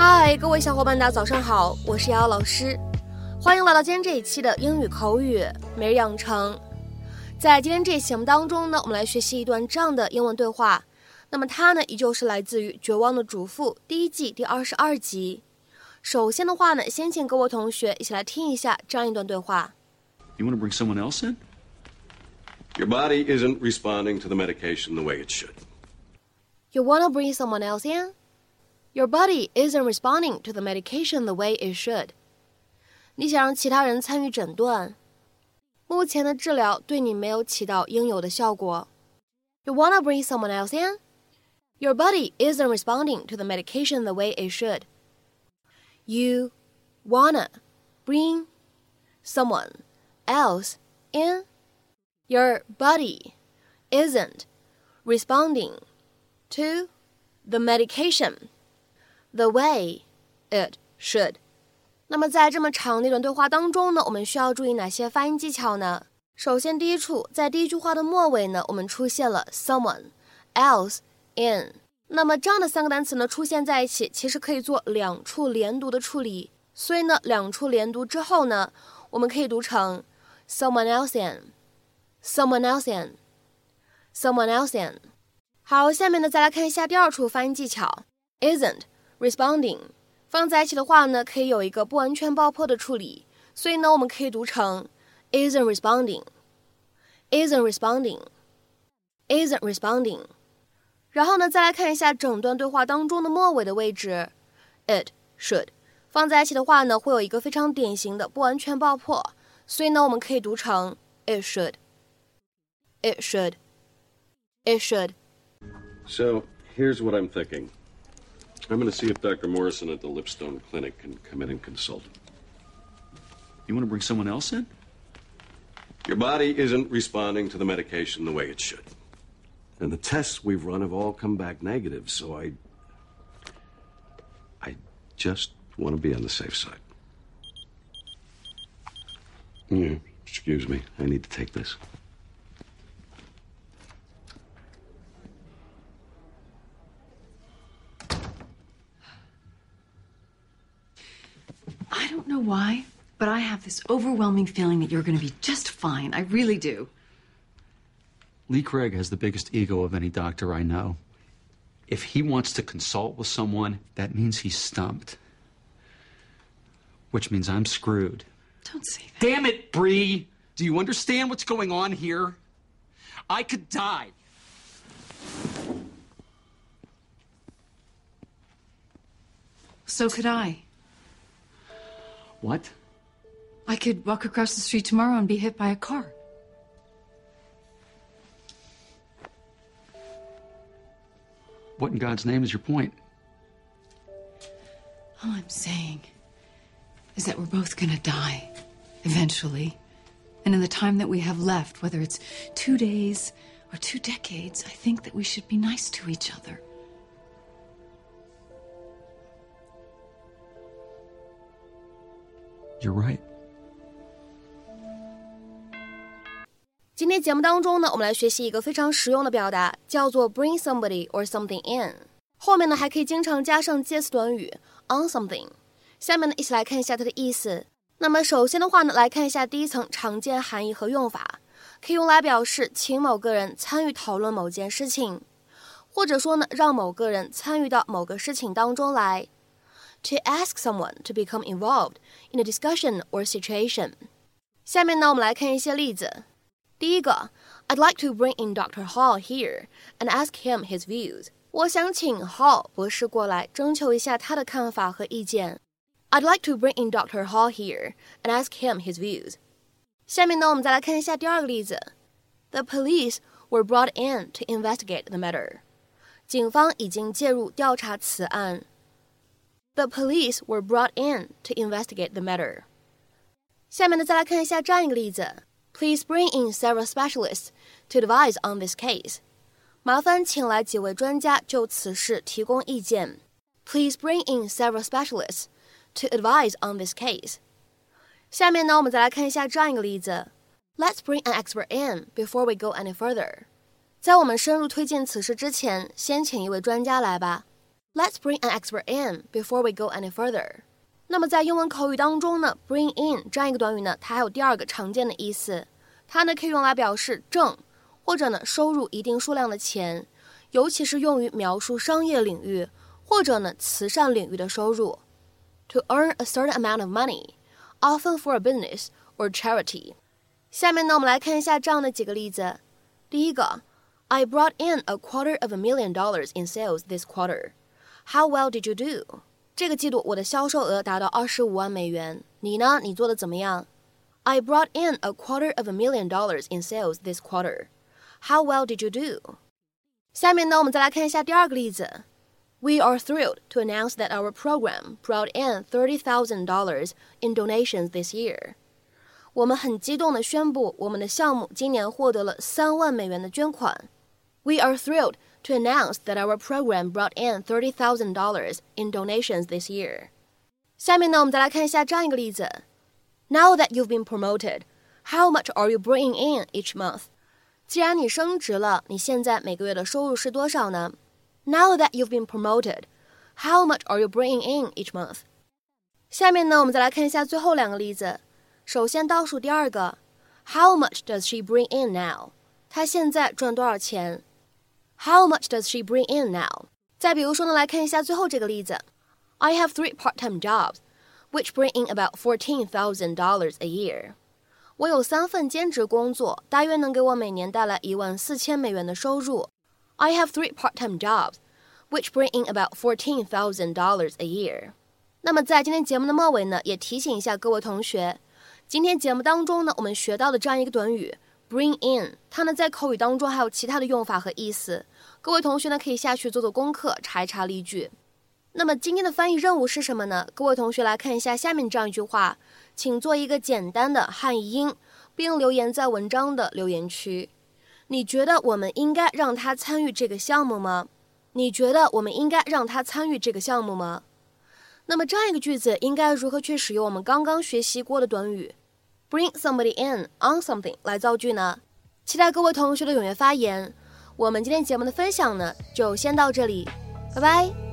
嗨，各位小伙伴，大家早上好，我是瑶瑶老师，欢迎来到今天这一期的英语口语每日养成。在今天这一期节目当中呢，我们来学习一段这样的英文对话。那么它呢，依旧是来自于《绝望的主妇》第一季第二十二集。首先的话呢，先请各位同学一起来听一下这样一段对话。You want to bring someone else in? Your body isn't responding to the medication the way it should. You want to bring someone else in? Your body isn't responding to the medication the way it should. 你想让其他人参与诊断，目前的治疗对你没有起到应有的效果。You wanna bring someone else in? Your body isn't responding to the medication the way it should. You wanna bring someone else in? Your body isn't responding to the medication The way it should. 那么在这么长的一段对话当中呢，我们需要注意哪些发音技巧呢？首先，第一处在第一句话的末尾呢，我们出现了 someone else in。那么这样的三个单词呢出现在一起，其实可以做两处连读的处理。所以呢，两处连读之后呢，我们可以读成 someone else in，someone else in，someone else in。好，下面呢再来看一下第二处发音技巧，isn't responding。放在一起的话呢，可以有一个不完全爆破的处理，所以呢，我们可以读成 isn't responding，isn't responding，isn't responding。然后呢，再来看一下整段对话当中的末尾的位置，it should 放在一起的话呢，会有一个非常典型的不完全爆破，所以呢，我们可以读成 it should，it should，it should。So here's what I'm thinking. I'm going to see if Dr. Morrison at the Lipstone Clinic can come in and consult. You want to bring someone else in? Your body isn't responding to the medication the way it should. And the tests we've run have all come back negative, so I. I just want to be on the safe side. Yeah, excuse me. I need to take this. I don't know why, but I have this overwhelming feeling that you're going to be just fine. I really do. Lee Craig has the biggest ego of any doctor I know. If he wants to consult with someone, that means he's stumped. Which means I'm screwed. Don't say that. Damn it, Bree! Do you understand what's going on here? I could die. So could I. What? I could walk across the street tomorrow and be hit by a car. What in God's name is your point? All I'm saying is that we're both gonna die eventually. And in the time that we have left, whether it's two days or two decades, I think that we should be nice to each other. You're right. 今天节目当中呢，我们来学习一个非常实用的表达，叫做 bring somebody or something in。后面呢还可以经常加上介词短语 on something。下面呢一起来看一下它的意思。那么首先的话呢，来看一下第一层常见含义和用法，可以用来表示请某个人参与讨论某件事情，或者说呢让某个人参与到某个事情当中来。To ask someone to become involved in a discussion or situation。下面呢我们来看一些例子。第一个，I'd like to bring in Dr. Hall here and ask him his views。我想请 Hall 博士过来，征求一下他的看法和意见。I'd like to bring in Dr. Hall here and ask him his views。下面呢，我们再来看一下第二个例子。The police were brought in to investigate the matter。警方已经介入调查此案。 The police were brought in to investigate the matter。下面呢，再来看一下这样一个例子。Please bring in several specialists to advise on this case. 麻烦请来几位专家就此事提供意见。Please bring in several specialists to advise on this case. 下面呢，我们再来看一下这样一个例子。Let's bring an expert in before we go any further. 在我们深入推进此事之前，先请一位专家来吧。 Let's bring an expert in before we go any further。那么在英文口语当中呢，bring in 这样一个短语呢，它还有第二个常见的意思，它呢可以用来表示挣，或者呢收入一定数量的钱，尤其是用于描述商业领域或者呢慈善领域的收入。To earn a certain amount of money, often for a business or charity。下面呢，我们来看一下这样的几个例子。第一个，I brought in a quarter of a million dollars in sales this quarter. How well did you do? 这个季度我的销售额达到二十五万美元，你呢？你做的怎么样？I brought in a quarter of a million dollars in sales this quarter. How well did you do? 下面呢，我们再来看一下第二个例子。We are thrilled to announce that our program brought in thirty thousand dollars in donations this year. 我们很激动地宣布，我们的项目今年获得了三万美元的捐款。We are thrilled to announce that our program brought in thirty thousand dollars in donations this year. 下面呢，我们再来看一下这样一个例子：Now that you've been promoted, how much are you bringing in each month? 既然你升职了，你现在每个月的收入是多少呢？Now that you've been promoted, how much are you bringing in each month? 下面呢，我们再来看一下最后两个例子。首先倒数第二个，How much does she bring in now？她现在赚多少钱 ？how much does she bring in now? 再比如说呢，来看一下最后这个例子。I have three part-time jobs, which bring in about fourteen thousand dollars a year. 我有三份兼职工作，大约能给我每年带来一万四千美元的收入。I have three part-time jobs, which bring in about fourteen thousand dollars a year. 那么在今天节目的末尾呢，也提醒一下各位同学，今天节目当中呢，我们学到的这样一个短语。Bring in，它呢在口语当中还有其他的用法和意思，各位同学呢可以下去做做功课，查一查例句。那么今天的翻译任务是什么呢？各位同学来看一下下面这样一句话，请做一个简单的汉译英，并留言在文章的留言区。你觉得我们应该让他参与这个项目吗？你觉得我们应该让他参与这个项目吗？那么这样一个句子应该如何去使用我们刚刚学习过的短语？Bring somebody in on something 来造句呢？期待各位同学的踊跃发言。我们今天节目的分享呢，就先到这里，拜拜。